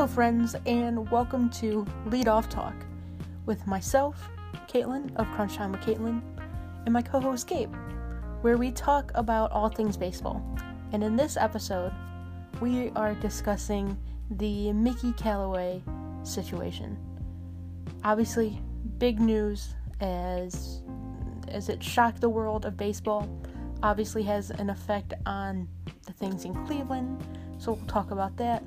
Hello, friends, and welcome to Lead Off Talk with myself, Caitlin of Crunch Time with Caitlin, and my co host Gabe, where we talk about all things baseball. And in this episode, we are discussing the Mickey Callaway situation. Obviously, big news as as it shocked the world of baseball. Obviously, has an effect on the things in Cleveland, so we'll talk about that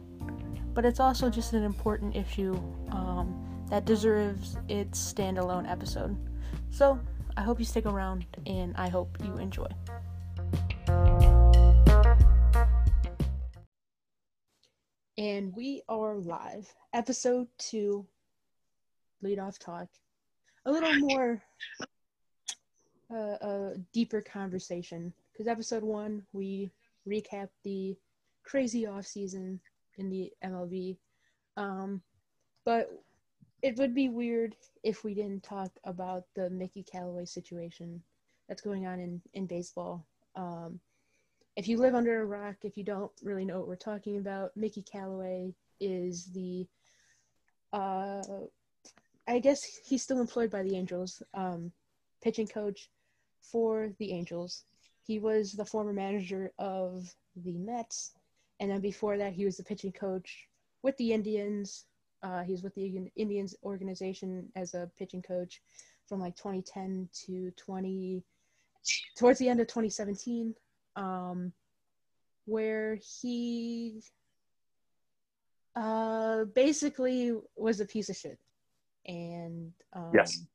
but it's also just an important issue um, that deserves its standalone episode. So I hope you stick around and I hope you enjoy. And we are live. Episode two, lead off talk. A little more uh, a deeper conversation because episode one we recap the crazy off season in the MLB. Um, but it would be weird if we didn't talk about the Mickey Callaway situation that's going on in, in baseball. Um, if you live under a rock, if you don't really know what we're talking about, Mickey Callaway is the, uh, I guess he's still employed by the Angels, um, pitching coach for the Angels. He was the former manager of the Mets and then before that, he was the pitching coach with the Indians. Uh, he was with the Indians organization as a pitching coach from like 2010 to 20 towards the end of 2017, um, where he uh, basically was a piece of shit. And um, yes,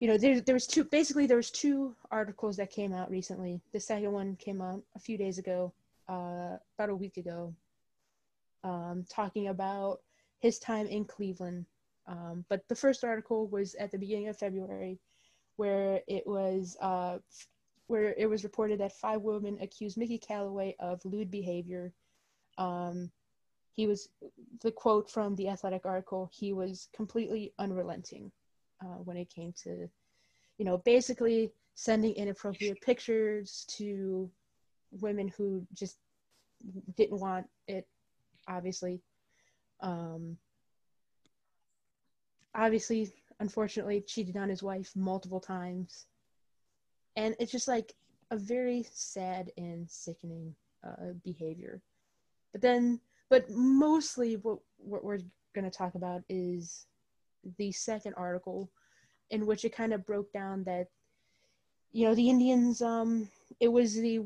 you know, there there was two. Basically, there was two articles that came out recently. The second one came out a few days ago, uh, about a week ago, um, talking about his time in Cleveland. Um, but the first article was at the beginning of February, where it was uh, where it was reported that five women accused Mickey Callaway of lewd behavior. Um, he was the quote from the Athletic article. He was completely unrelenting uh, when it came to, you know, basically sending inappropriate pictures to women who just didn't want it obviously. Um obviously unfortunately cheated on his wife multiple times. And it's just like a very sad and sickening uh, behavior. But then but mostly what what we're going to talk about is the second article in which it kind of broke down that you know the indians um it was the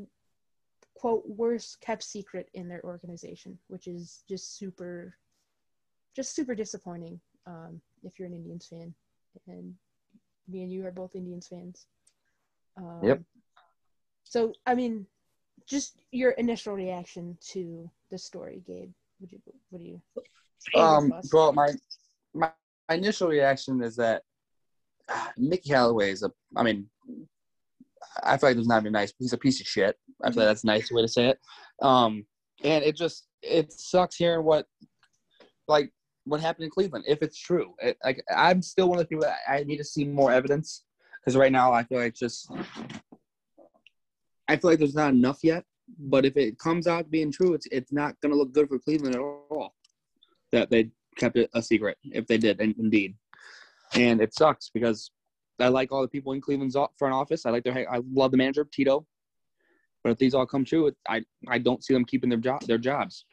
quote worst kept secret in their organization, which is just super, just super disappointing. Um, if you're an Indians fan, and me and you are both Indians fans. Um, yep. So I mean, just your initial reaction to the story, Gabe. Would you? What do you? Um. Well, my my initial reaction is that uh, Mickey Callaway is a. I mean, I feel like there's not even nice. He's a piece of shit. I feel like that's a nice way to say it. Um, and it just it sucks hearing what like what happened in Cleveland if it's true. It, like I'm still one of the people that I need to see more evidence because right now I feel like just I feel like there's not enough yet. But if it comes out being true, it's it's not going to look good for Cleveland at all. That they kept it a secret if they did, indeed. And it sucks because I like all the people in Cleveland's front office. I like their. I love the manager Tito. But if these all come true, I I don't see them keeping their job their jobs,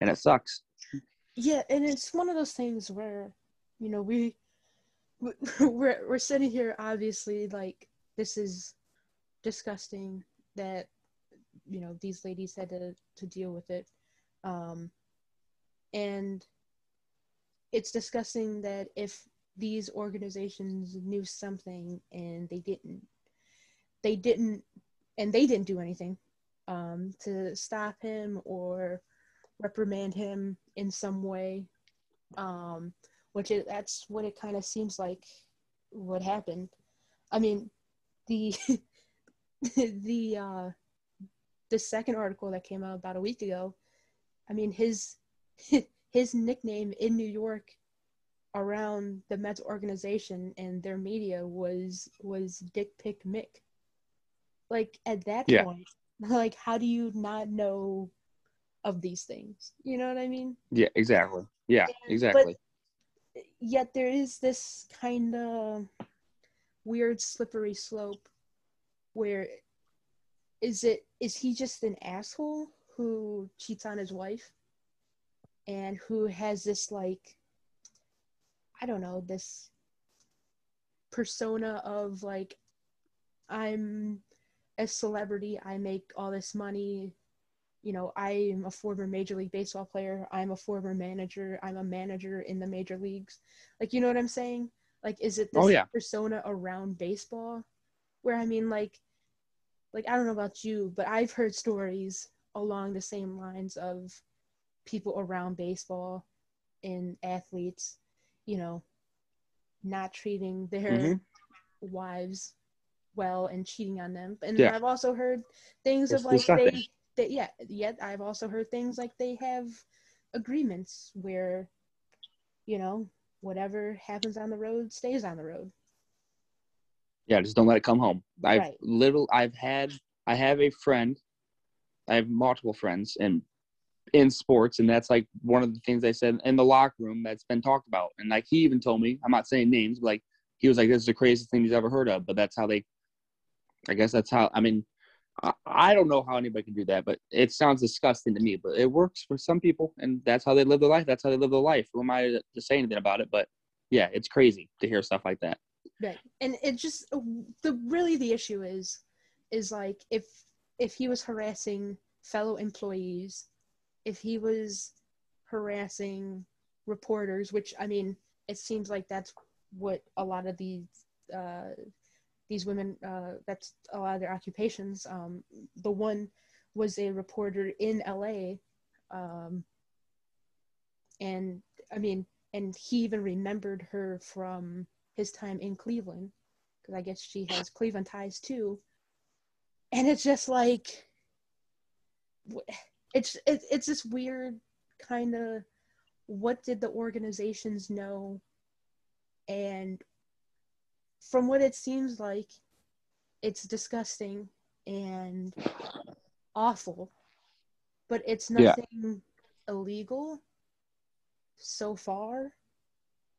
and it sucks. Yeah, and it's one of those things where, you know, we we're we're sitting here obviously like this is disgusting that you know these ladies had to to deal with it um and it's disgusting that if these organizations knew something and they didn't they didn't and they didn't do anything um, to stop him or reprimand him in some way um, which is that's what it kind of seems like what happened i mean the the uh the second article that came out about a week ago i mean his his nickname in new york around the Mets organization and their media was was Dick Pic Mick. Like at that yeah. point, like how do you not know of these things. You know what I mean? Yeah, exactly. Yeah, and, exactly. yet there is this kind of weird slippery slope where is it is he just an asshole who cheats on his wife and who has this like I don't know, this persona of like I'm a celebrity, I make all this money, you know, I'm a former Major League Baseball player, I'm a former manager, I'm a manager in the major leagues. Like, you know what I'm saying? Like, is it this oh, yeah. persona around baseball? Where I mean, like, like I don't know about you, but I've heard stories along the same lines of people around baseball and athletes, you know, not treating their mm-hmm. wives well and cheating on them. And yeah. I've also heard things it's of like they that yeah, yet I've also heard things like they have agreements where, you know, whatever happens on the road stays on the road. Yeah, just don't let it come home. I've right. little I've had I have a friend, I have multiple friends in in sports, and that's like one of the things I said in the locker room that's been talked about. And like he even told me, I'm not saying names, but like he was like, This is the craziest thing he's ever heard of. But that's how they I guess that's how I mean I don't know how anybody can do that, but it sounds disgusting to me. But it works for some people, and that's how they live their life. That's how they live their life. Who am I to say anything about it? But yeah, it's crazy to hear stuff like that. Right, and it just the really the issue is, is like if if he was harassing fellow employees, if he was harassing reporters, which I mean, it seems like that's what a lot of these uh, these women uh, that's a lot of their occupations um, the one was a reporter in la um, and i mean and he even remembered her from his time in cleveland because i guess she has cleveland ties too. And it's just like it's it's, it's this weird kind of what did the organizations know? And from what it seems like, it's disgusting and awful, but it's nothing yeah. illegal so far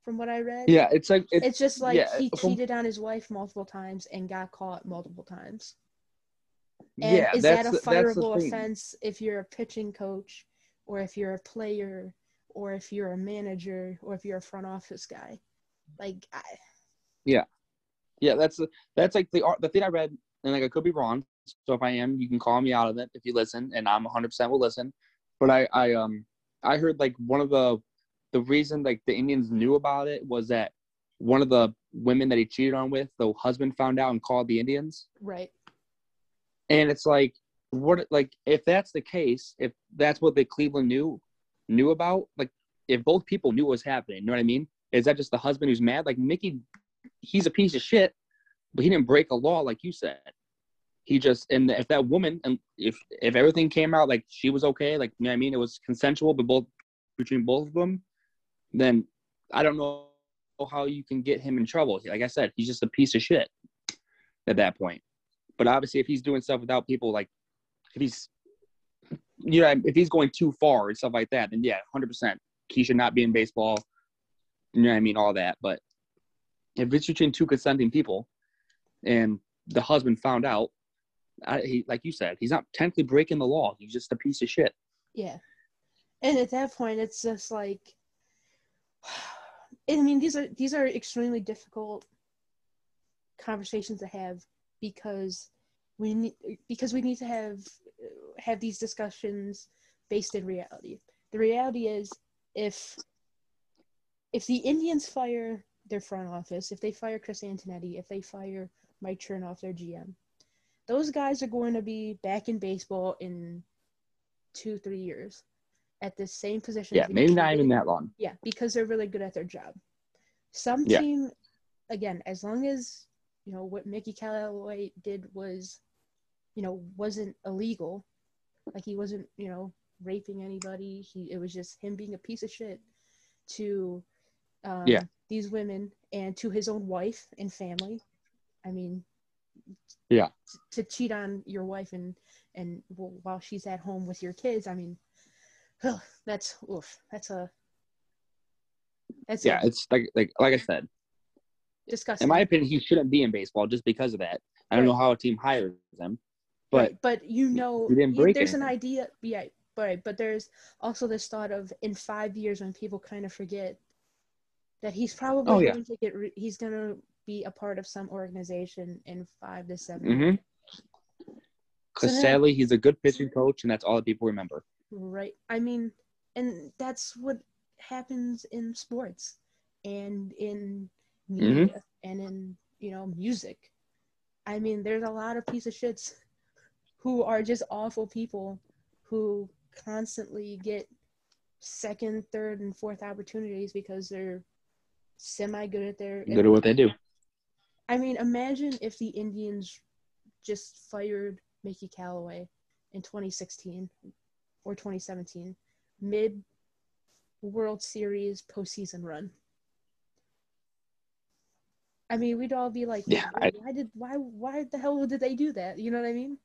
from what I read. Yeah, it's like it's, it's just like yeah, he cheated on his wife multiple times and got caught multiple times. And yeah, is that a fireable offense if you're a pitching coach or if you're a player or if you're a manager or if you're a front office guy? Like I Yeah. Yeah, that's that's like the the thing I read, and like I could be wrong. So if I am, you can call me out of it if you listen, and I'm 100 percent will listen. But I I um I heard like one of the the reason like the Indians knew about it was that one of the women that he cheated on with, the husband found out and called the Indians. Right. And it's like what like if that's the case, if that's what the Cleveland knew knew about, like if both people knew what was happening, you know what I mean? Is that just the husband who's mad? Like Mickey he's a piece of shit, but he didn't break a law like you said. He just and if that woman and if if everything came out like she was okay, like you know I mean, it was consensual, but both between both of them, then I don't know how you can get him in trouble. Like I said, he's just a piece of shit at that point. But obviously, if he's doing stuff without people, like if he's, you know, if he's going too far and stuff like that, then yeah, hundred percent, he should not be in baseball. You know what I mean? All that, but if it's between two consenting people. And the husband found out I, he like you said he's not technically breaking the law. He's just a piece of shit. Yeah. And at that point it's just like i mean these are these are extremely difficult conversations to have because we need because we need to have have these discussions based in reality. The reality is if if the indians fire their front office, if they fire Chris Antonetti, if they fire Mike Chernoff, their GM, those guys are going to be back in baseball in two, three years at the same position. Yeah, maybe not even that long. Yeah, because they're really good at their job. Some yeah. team, again, as long as you know what Mickey Callaway did was, you know, wasn't illegal, like he wasn't, you know, raping anybody. He it was just him being a piece of shit to um, yeah. These women and to his own wife and family. I mean, yeah, t- to cheat on your wife and and well, while she's at home with your kids. I mean, that's oof. That's a. That's yeah. A, it's like like like I said. Disgusting. In my opinion, he shouldn't be in baseball just because of that. I don't right. know how a team hires him, but right. but you know, there's an idea. Yeah, but but there's also this thought of in five years when people kind of forget that he's probably oh, yeah. going to get re- he's going to be a part of some organization in five to 7 mm-hmm. Because so sadly, he's a good pitching coach, and that's all that people remember. Right. I mean, and that's what happens in sports and in media mm-hmm. and in you know music. I mean, there's a lot of piece of shits who are just awful people who constantly get second, third, and fourth opportunities because they're semi good at their good at what they do. I mean, imagine if the Indians just fired Mickey Callaway in 2016 or 2017, mid World Series postseason run. I mean, we'd all be like, yeah, why, I, why did why why the hell did they do that? You know what I mean?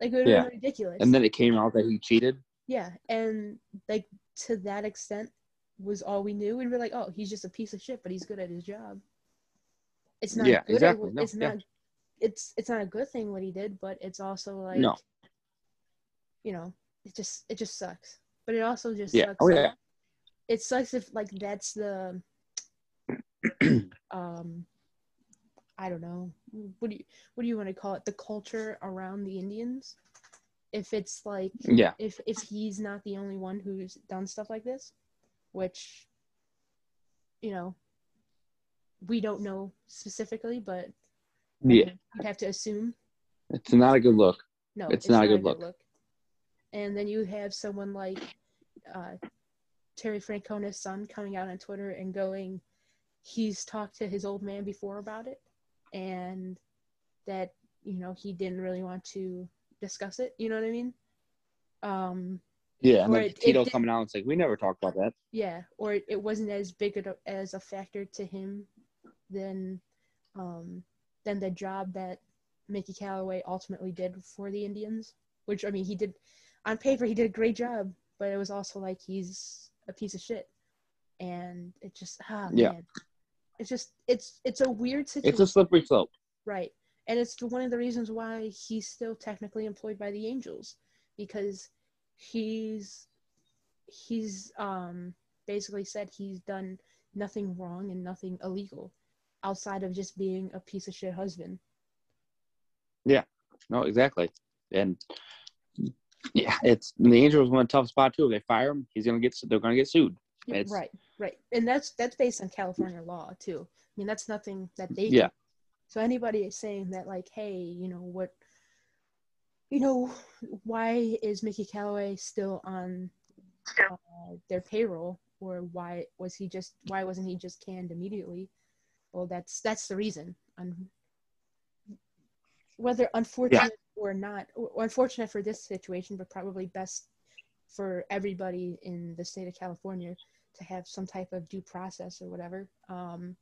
Like it would yeah. ridiculous. And then it came out that he cheated. Yeah, and like to that extent was all we knew. We'd be like, oh, he's just a piece of shit, but he's good at his job. It's not yeah, good. Exactly. At, no, it's yeah. not. It's it's not a good thing what he did, but it's also like, no. you know, it just it just sucks. But it also just yeah. sucks. Oh yeah. It sucks if like that's the um I don't know what do you what do you want to call it the culture around the Indians if it's like yeah if if he's not the only one who's done stuff like this which you know we don't know specifically but yeah you'd have to assume it's not a good look no it's, it's not, not, a good, look. look. and then you have someone like uh, terry francona's son coming out on twitter and going he's talked to his old man before about it and that you know he didn't really want to discuss it. You know what I mean? Um, yeah, and then it, Tito it coming out and saying we never talked about that. Yeah, or it, it wasn't as big a, as a factor to him than um, than the job that Mickey Callaway ultimately did for the Indians. Which I mean, he did on paper he did a great job, but it was also like he's a piece of shit, and it just ah yeah. man, it's just it's it's a weird situation. It's a slippery slope. Right. And it's one of the reasons why he's still technically employed by the Angels because he's he's um basically said he's done nothing wrong and nothing illegal outside of just being a piece of shit husband. Yeah. No, exactly. And yeah, it's the Angels in a tough spot too. If they fire him, he's gonna get they're gonna get sued. It's, right, right, and that's that's based on California law too. I mean, that's nothing that they yeah. Do. So anybody is saying that like, hey, you know what, you know, why is Mickey Callaway still on uh, their payroll, or why was he just why wasn't he just canned immediately? Well, that's that's the reason. Un- whether unfortunate yeah. or not, or unfortunate for this situation, but probably best for everybody in the state of California to have some type of due process or whatever. Um,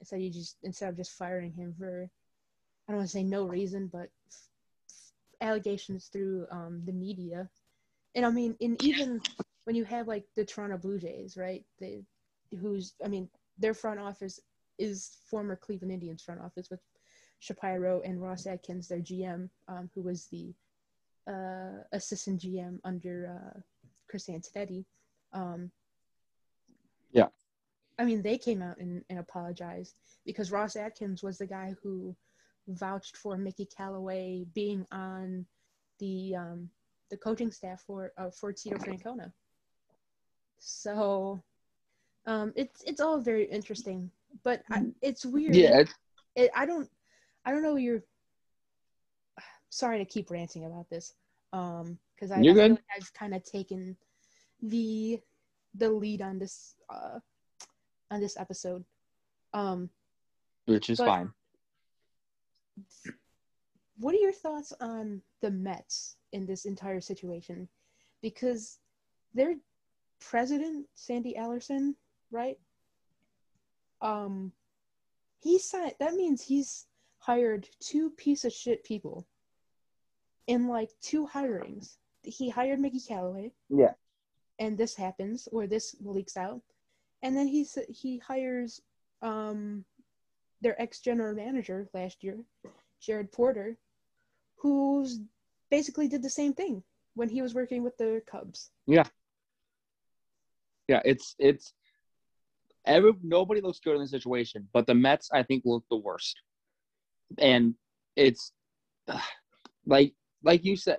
instead you just instead of just firing him for I don't want to say no reason, but allegations through um, the media. And I mean, in even when you have like the Toronto Blue Jays, right? They, who's I mean, their front office is former Cleveland Indians front office with Shapiro and Ross Atkins, their GM, um, who was the uh, assistant GM under uh, Chris Antonetti. Um, yeah. I mean, they came out and, and apologized because Ross Atkins was the guy who vouched for Mickey Callaway being on the um, the coaching staff for uh, for Tito Francona. So um, it's it's all very interesting, but I, it's weird. Yeah, it, I don't I don't know. You're sorry to keep ranting about this, um, because I, I feel like I've kind of taken the the lead on this uh on this episode. Um, which is fine. What are your thoughts on the Mets in this entire situation? Because their president, Sandy Alderson, right? Um, he signed. That means he's hired two piece of shit people in like two hirings. He hired Mickey Callaway. Yeah. and this happens or this leaks out and then he he hires um their ex general manager last year jared porter who's basically did the same thing when he was working with the cubs. Yeah. Yeah it's it's every nobody looks good in this situation but the mets i think look the worst. And it's like like you said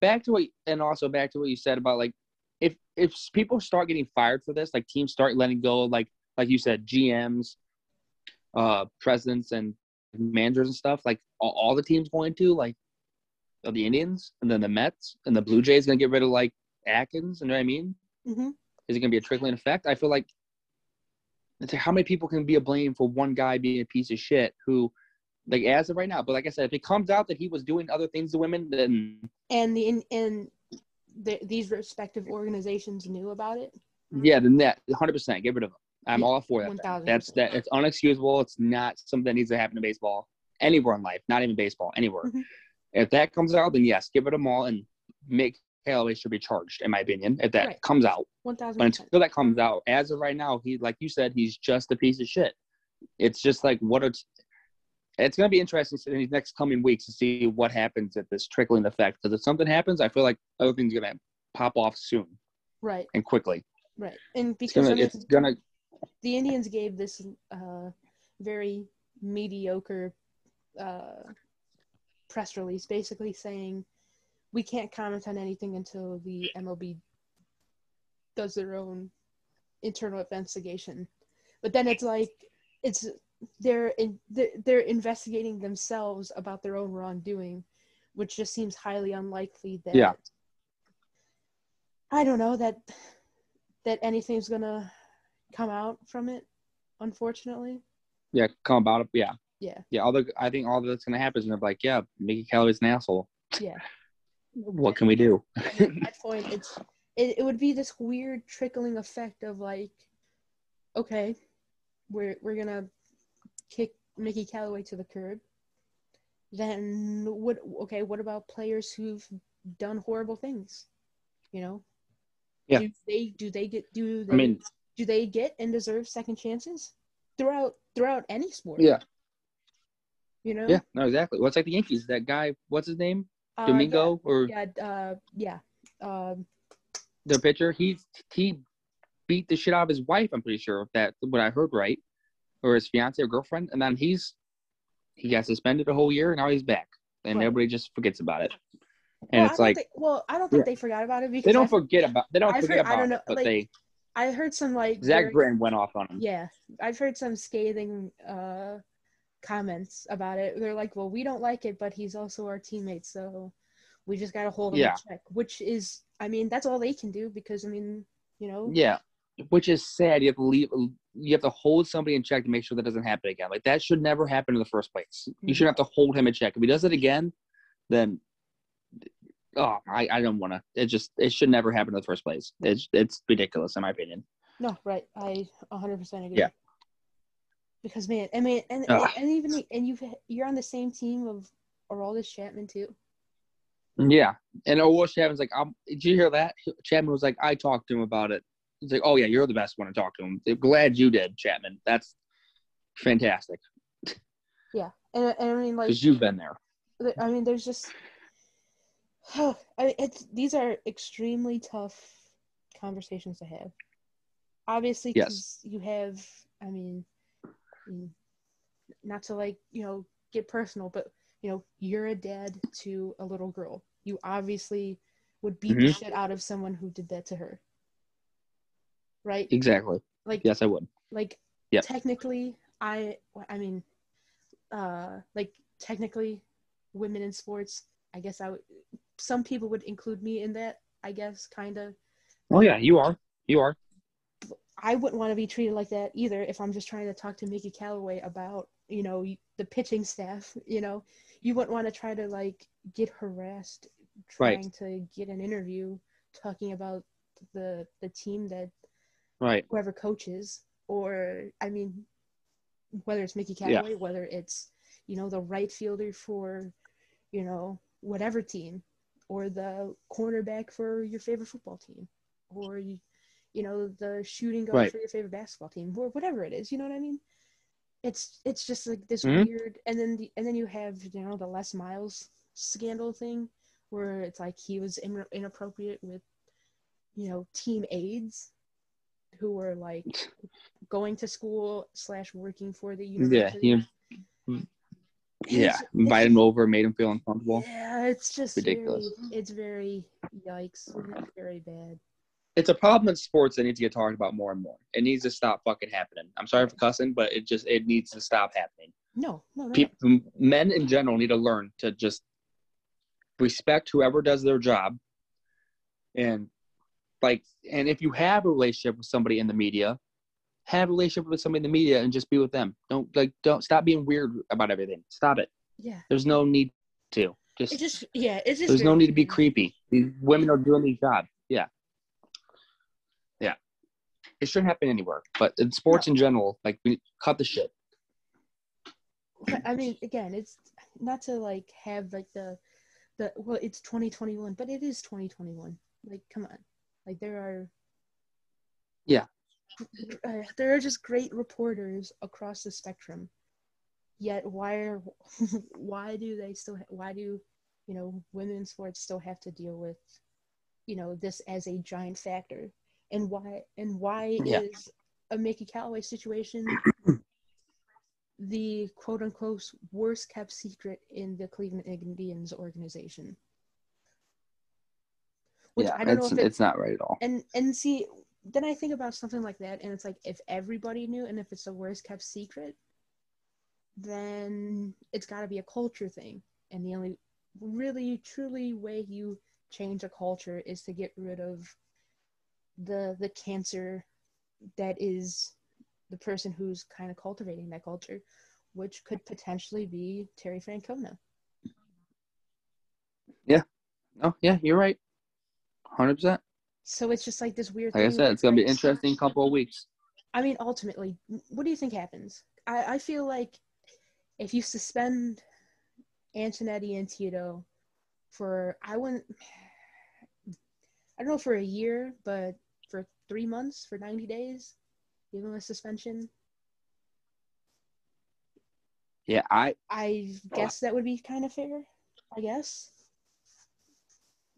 back to what and also back to what you said about like if if people start getting fired for this, like teams start letting go, like like you said, GMs, uh, presidents, and managers and stuff, like all, all the teams going to like the Indians and then the Mets and the Blue Jays going to get rid of like Atkins. You know what I mean? Mm-hmm. Is it going to be a trickling effect? I feel like it's like how many people can be a blame for one guy being a piece of shit who like as of right now. But like I said, if it comes out that he was doing other things to women, then and the and the, these respective organizations knew about it. Yeah, then that 100 percent get rid of them. I'm all for that. 1, That's that. It's unexcusable. It's not something that needs to happen in baseball anywhere in life, not even baseball, anywhere. Mm-hmm. If that comes out, then yes, give it them all and make Callaway should be charged, in my opinion, if that right. comes out. One thousand. But until that comes out, as of right now, he like you said, he's just a piece of shit. It's just like what a it's going to be interesting in these next coming weeks to see what happens at this trickling effect. Because if something happens, I feel like other things are going to pop off soon, right, and quickly, right. And because it's gonna, the Indians gave this uh, very mediocre uh, press release, basically saying we can't comment on anything until the MLB does their own internal investigation. But then it's like it's they're in, they're investigating themselves about their own wrongdoing, which just seems highly unlikely that yeah. I don't know that that anything's gonna come out from it, unfortunately. Yeah, come about it. Yeah. Yeah. Yeah. All the I think all that's gonna happen is they're like, yeah, Mickey Callaway's an asshole. Yeah. what can we do? at that point, it's it, it would be this weird trickling effect of like, okay, we're we're gonna kick Mickey Callaway to the curb, then what? Okay, what about players who've done horrible things? You know, yeah. Do they do they get do they I mean, do they get and deserve second chances throughout throughout any sport? Yeah. You know. Yeah. No, exactly. What's well, like the Yankees? That guy. What's his name? Uh, Domingo yeah, or yeah, uh, yeah. Um, the pitcher. He he beat the shit out of his wife. I'm pretty sure that what I heard right or his fiance or girlfriend, and then he's he got suspended a whole year, and now he's back, and right. everybody just forgets about it. And well, it's like, think, well, I don't think yeah. they forgot about it because they don't I've, forget about they don't I've forget heard, about I don't know, it, but like, they. I heard some like Zach Britton went off on him. Yeah, I've heard some scathing uh, comments about it. They're like, "Well, we don't like it, but he's also our teammate, so we just got to hold him yeah. in check." Which is, I mean, that's all they can do because I mean, you know. Yeah, which is sad. You have to leave. You have to hold somebody in check to make sure that doesn't happen again. Like that should never happen in the first place. Mm-hmm. You should have to hold him in check. If he does it again, then oh, I, I don't want to. It just it should never happen in the first place. It's it's ridiculous in my opinion. No, right. I 100 percent agree. Yeah. Because man, I mean, and and, and even and you you're on the same team of Aroldis Chapman too. Yeah, and Aroldis Chapman's like, um, did you hear that? Chapman was like, I talked to him about it. He's like, oh yeah, you're the best one to talk to him. I'm glad you did, Chapman. That's fantastic. Yeah, and, and I mean like because you've been there. I mean, there's just, I mean, it's these are extremely tough conversations to have. Obviously, because yes. you have, I mean, not to like you know get personal, but you know you're a dad to a little girl. You obviously would beat mm-hmm. the shit out of someone who did that to her right? Exactly. Like yes, I would. Like yeah. Technically, I I mean, uh, like technically, women in sports. I guess I would. Some people would include me in that. I guess kind of. Oh yeah, you are. You are. I wouldn't want to be treated like that either if I'm just trying to talk to Mickey Callaway about, you know, the pitching staff, you know. You wouldn't want to try to like get harassed trying right. to get an interview talking about the the team that right whoever coaches or i mean whether it's mickey Callaway, yeah. whether it's you know the right fielder for you know whatever team or the cornerback for your favorite football team or you, you know the shooting guard right. for your favorite basketball team or whatever it is. You know what I mean? It's it's just like this mm-hmm. weird, and then the, and then you have you know the Les Miles scandal thing where it's like he was in, inappropriate with you know team aides who were like going to school slash working for the university. Yeah, he, yeah, invited him over, made him feel uncomfortable. Yeah, it's just ridiculous. Very, it's very yikes, it's very bad. It's a problem in sports that needs to get talked about more and more. It needs to stop fucking happening. I'm sorry for cussing, but it just it needs to stop happening. No, no, no. People, men in general need to learn to just respect whoever does their job, and like, and if you have a relationship with somebody in the media, have a relationship with somebody in the media and just be with them. Don't like don't stop being weird about everything. Stop it. Yeah. There's no need to. Just, it just yeah, it's just there's no need to be creepy. These women are doing their job. Yeah. Yeah. It shouldn't happen anywhere. But in sports no. in general, like we cut the shit. I mean, again, it's not to like have like the the well, it's 2021, but it is 2021. Like, come on, like there are. Yeah, uh, there are just great reporters across the spectrum. Yet why are why do they still ha- why do you know women's sports still have to deal with you know this as a giant factor and why and why yeah. is a Mickey Callaway situation the quote unquote worst kept secret in the Cleveland Indians organization? Which yeah, I don't know if it, it's not right at all. And and see, then I think about something like that, and it's like if everybody knew, and if it's the worst kept secret, then it's got to be a culture thing. And the only really truly way you change a culture is to get rid of the the cancer that is the person who's kind of cultivating that culture, which could potentially be Terry Francona. Yeah. Oh, yeah, you're right. 100%. So it's just like this weird. Like I said, it's gonna be an interesting couple of weeks. I mean, ultimately, what do you think happens? I, I feel like if you suspend Antonetti and Tito for I wouldn't I don't know for a year, but for three months, for ninety days, give them a suspension. Yeah, I I guess that would be kind of fair. I guess.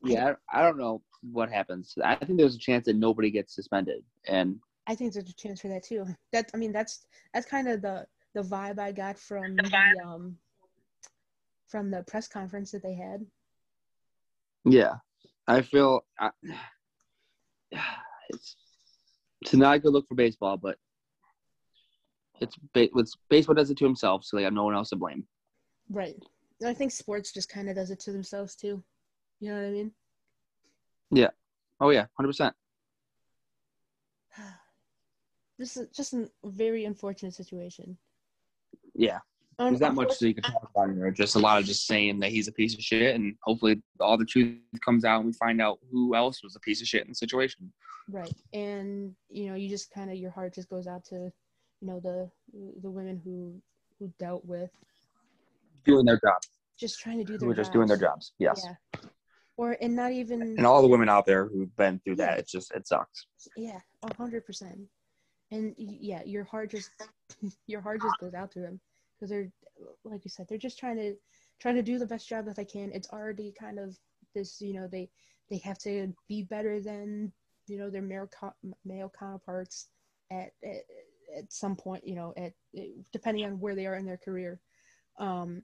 Yeah, I don't know what happens. I think there's a chance that nobody gets suspended, and I think there's a chance for that too. That I mean, that's that's kind of the the vibe I got from the um from the press conference that they had. Yeah, I feel I, it's it's not a good look for baseball, but it's, it's baseball does it to himself, so they have no one else to blame. Right. I think sports just kind of does it to themselves too. You know what I mean? Yeah. Oh yeah, hundred percent. This is just a very unfortunate situation. Yeah. There's not um, much that you can talk about here. Just a lot of just saying that he's a piece of shit, and hopefully all the truth comes out, and we find out who else was a piece of shit in the situation. Right, and you know, you just kind of your heart just goes out to, you know, the the women who who dealt with doing their job, just trying to do their. Who are just doing their jobs. Yes. Yeah or and not even and all the women out there who've been through yeah. that it's just it sucks. Yeah a hundred percent. And yeah your heart just your heart just goes out to them. Because they're like you said they're just trying to trying to do the best job that they can. It's already kind of this you know they they have to be better than you know their male, male counterparts at, at at some point you know at depending on where they are in their career. Um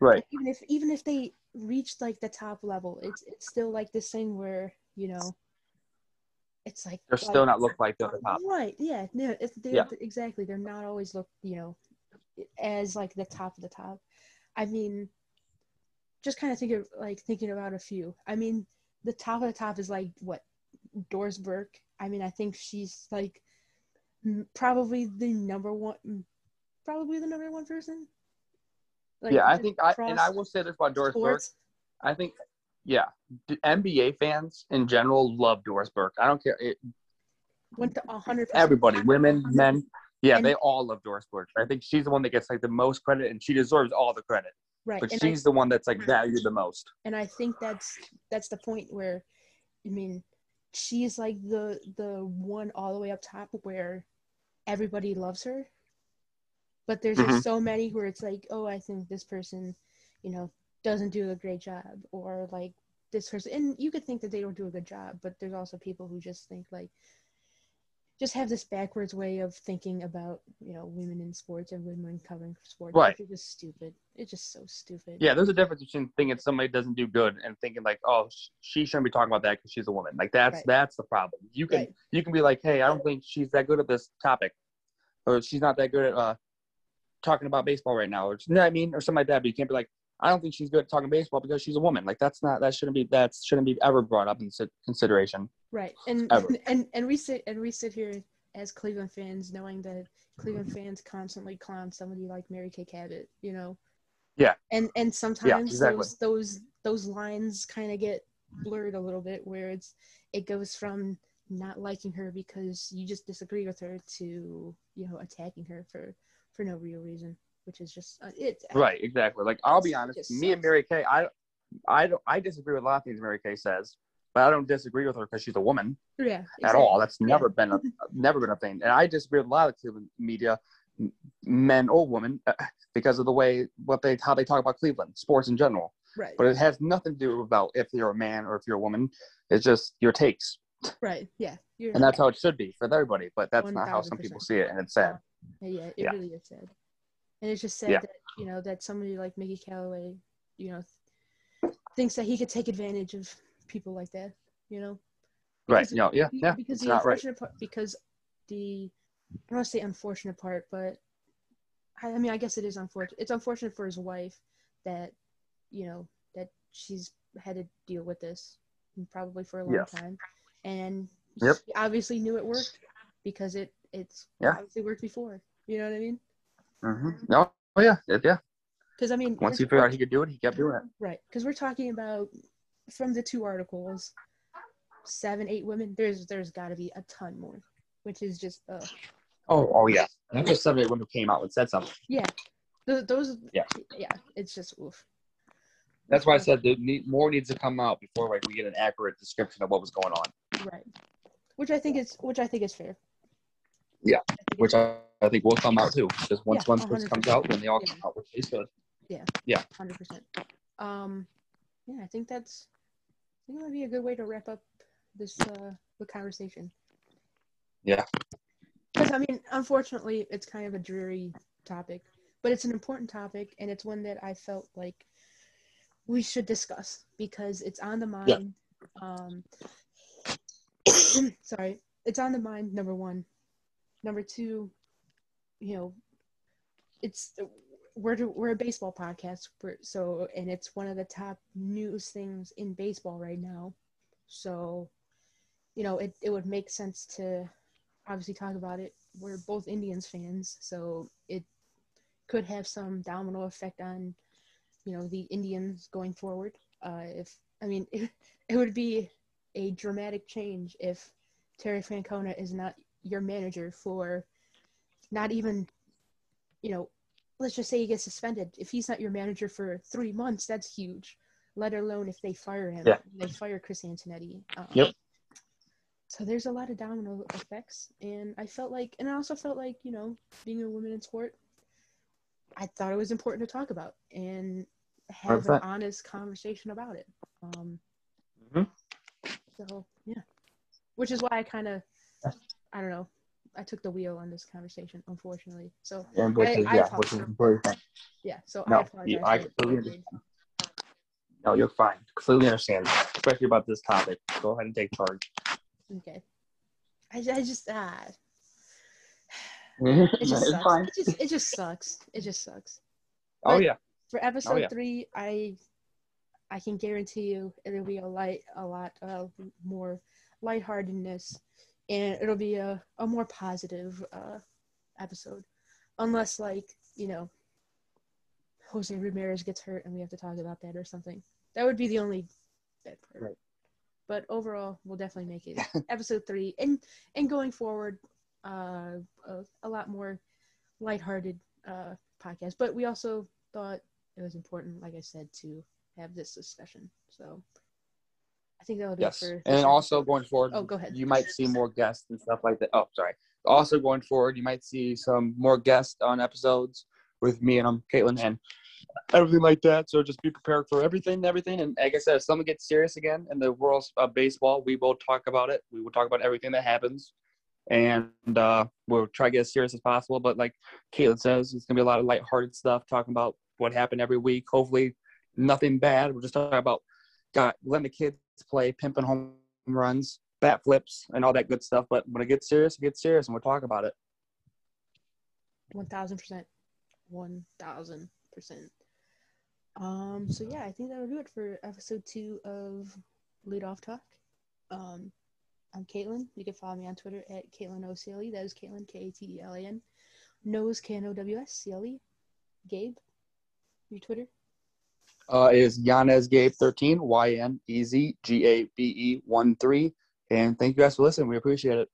right. even if even if they reached like the top level. It's it's still like this thing where you know it's like they're like, still not look like they're the top. right. Yeah no it's yeah. exactly. They're not always look you know as like the top of the top. I mean just kind of think of like thinking about a few. I mean the top of the top is like what? Doris burke. I mean i think she's like probably the number one probably the number one person like, yeah, I think I and I will say this about Doris sports. Burke. I think yeah, NBA fans in general love Doris Burke. I don't care. It, Went to hundred. Everybody, women, men, yeah, and, they all love Doris Burke. I think she's the one that gets like the most credit, and she deserves all the credit. Right, but and she's I, the one that's like valued the most. And I think that's that's the point where, I mean, she's like the the one all the way up top where everybody loves her but there's mm-hmm. just so many where it's like oh i think this person you know doesn't do a great job or like this person and you could think that they don't do a good job but there's also people who just think like just have this backwards way of thinking about you know women in sports and women covering sports. Right. It's just stupid. It's just so stupid. Yeah, there's a difference between thinking somebody doesn't do good and thinking like, oh, she shouldn't be talking about that because she's a woman. Like that's right. that's the problem. You can right. you can be like, hey, I don't think she's that good at this topic, or she's not that good at uh, talking about baseball right now, or you know what I mean, or something like that. But you can't be like, I don't think she's good at talking baseball because she's a woman. Like that's not that shouldn't be that shouldn't be ever brought up in consideration. Right. And ever. and and we sit and we sit here as Cleveland fans knowing that Cleveland fans constantly clown somebody like Mary Kay Cabot, you know. Yeah. And and sometimes yeah, exactly. those those those lines kind of get blurred a little bit where it's it goes from not liking her because you just disagree with her to you know attacking her for for no real reason which is just uh, it. Right, exactly. Like I'll be honest, me and Mary Kay, I, I don't, I disagree with a lot of things Mary Kay says, but I don't disagree with her because she's a woman. Yeah. Exactly. At all. That's never yeah. been a, never been a thing. And I disagree with a lot of Cleveland media, men or women, uh, because of the way what they how they talk about Cleveland sports in general. Right. But it has nothing to do about if you're a man or if you're a woman. It's just your takes. Right. Yeah. and that's how it should be for everybody. But that's 1, not how some people see it, and it's sad. Yeah, it yeah. really is sad. And it's just sad yeah. that you know that somebody like Mickey Callaway, you know, thinks that he could take advantage of people like that. You know. Because, right. No. Yeah. Yeah. Because the unfortunate right. part, because the I don't want to say unfortunate part, but I, I mean I guess it is unfortunate. It's unfortunate for his wife that you know that she's had to deal with this probably for a long yes. time, and yep. she obviously knew it worked because it it's yeah. obviously worked before. You know what I mean? Mm-hmm. No, oh yeah, yeah. Because I mean, once he figured out he could do it, he kept doing it. Right. Because we're talking about from the two articles, seven, eight women. There's there's got to be a ton more, which is just. Uh, oh, oh yeah. Not just seven, eight women who came out and said something. Yeah, those. Yeah. Yeah, it's just oof. That's why I said need, more needs to come out before like we get an accurate description of what was going on. Right. Which I think is which I think is fair. Yeah, which I, I think will come out too. Just once yeah, once this comes out, then they all yeah. come out, which they should. Yeah. Yeah. Hundred percent. Um, yeah, I think that's. I think that would be a good way to wrap up this uh the conversation. Yeah. Because I mean, unfortunately, it's kind of a dreary topic, but it's an important topic, and it's one that I felt like we should discuss because it's on the mind. Yeah. Um, sorry, it's on the mind. Number one, Number two, you know, it's we're we're a baseball podcast, so and it's one of the top news things in baseball right now. So, you know, it it would make sense to obviously talk about it. We're both Indians fans, so it could have some domino effect on, you know, the Indians going forward. Uh, if I mean, it, it would be a dramatic change if Terry Francona is not your manager for not even, you know, let's just say he gets suspended. If he's not your manager for three months, that's huge. Let alone if they fire him. Yeah. They fire Chris Antonetti. Um, yep. So there's a lot of domino effects, and I felt like, and I also felt like, you know, being a woman in sport, I thought it was important to talk about and have an honest conversation about it. Um, mm-hmm. So yeah, which is why I kind of I don't know. I took the wheel on this conversation, unfortunately. So yeah, which I, is, I yeah, which is important. Yeah, so no, I apologize. You, I completely understand. No, you're fine. Completely understand, especially about this topic. Go ahead and take charge. Okay. I, I just ah. It just it's sucks. Fine. It just it just sucks. It just sucks. Oh, but oh yeah. For episode oh, yeah. three, I I can guarantee you it'll be a light a lot of more lightheartedness and it'll be a, a more positive uh, episode. Unless, like, you know, Jose Ramirez gets hurt and we have to talk about that or something. That would be the only bad part. Right. But overall, we'll definitely make it episode three, and and going forward, uh, a, a lot more lighthearted uh, podcast. But we also thought it was important, like I said, to have this discussion. So I think that would yes. be for. And also going forward. Oh, go ahead. You might see more guests and stuff like that. Oh, sorry. Also going forward, you might see some more guests on episodes with me and um Caitlin and everything like that. So just be prepared for everything, and everything. And like I said, if someone gets serious again in the world of baseball, we will talk about it. We will talk about everything that happens, and uh, we'll try to get as serious as possible. But like Caitlin says, it's gonna be a lot of lighthearted stuff, talking about what happened every week. Hopefully, nothing bad. We're just talking about got letting the kids play, pimping home runs, bat flips, and all that good stuff. But when it gets serious, it gets serious, and we'll talk about it. One thousand percent. One thousand percent. Um. So yeah, I think that'll do it for episode two of Lead Off Talk. Um, I'm Caitlin. You can follow me on Twitter at Caitlin O'Celie. That is Caitlin K A T E L A N. Knows K N O W S C L E. Gabe, your Twitter. Uh, is Yanez Gabe thirteen Y N E Z G A B E one three. And thank you guys for listening. We appreciate it.